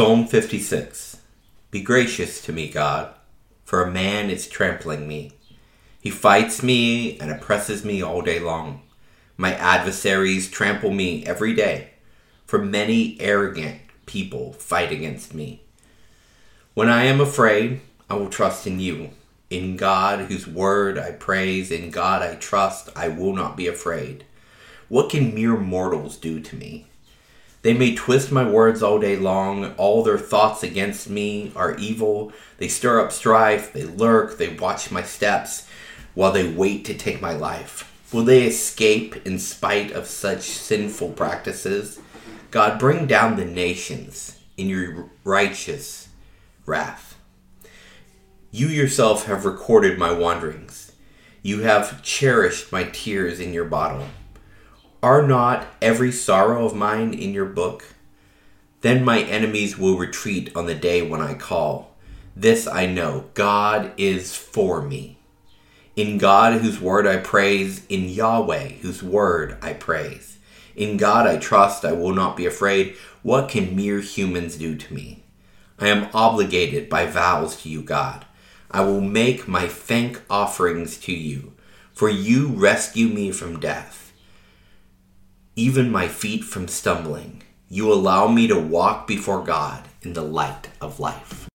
Psalm 56 Be gracious to me, God, for a man is trampling me. He fights me and oppresses me all day long. My adversaries trample me every day, for many arrogant people fight against me. When I am afraid, I will trust in you. In God, whose word I praise, in God I trust, I will not be afraid. What can mere mortals do to me? They may twist my words all day long. All their thoughts against me are evil. They stir up strife. They lurk. They watch my steps while they wait to take my life. Will they escape in spite of such sinful practices? God, bring down the nations in your righteous wrath. You yourself have recorded my wanderings. You have cherished my tears in your bottle. Are not every sorrow of mine in your book? Then my enemies will retreat on the day when I call. This I know God is for me. In God, whose word I praise, in Yahweh, whose word I praise. In God I trust, I will not be afraid. What can mere humans do to me? I am obligated by vows to you, God. I will make my thank offerings to you, for you rescue me from death even my feet from stumbling. You allow me to walk before God in the light of life.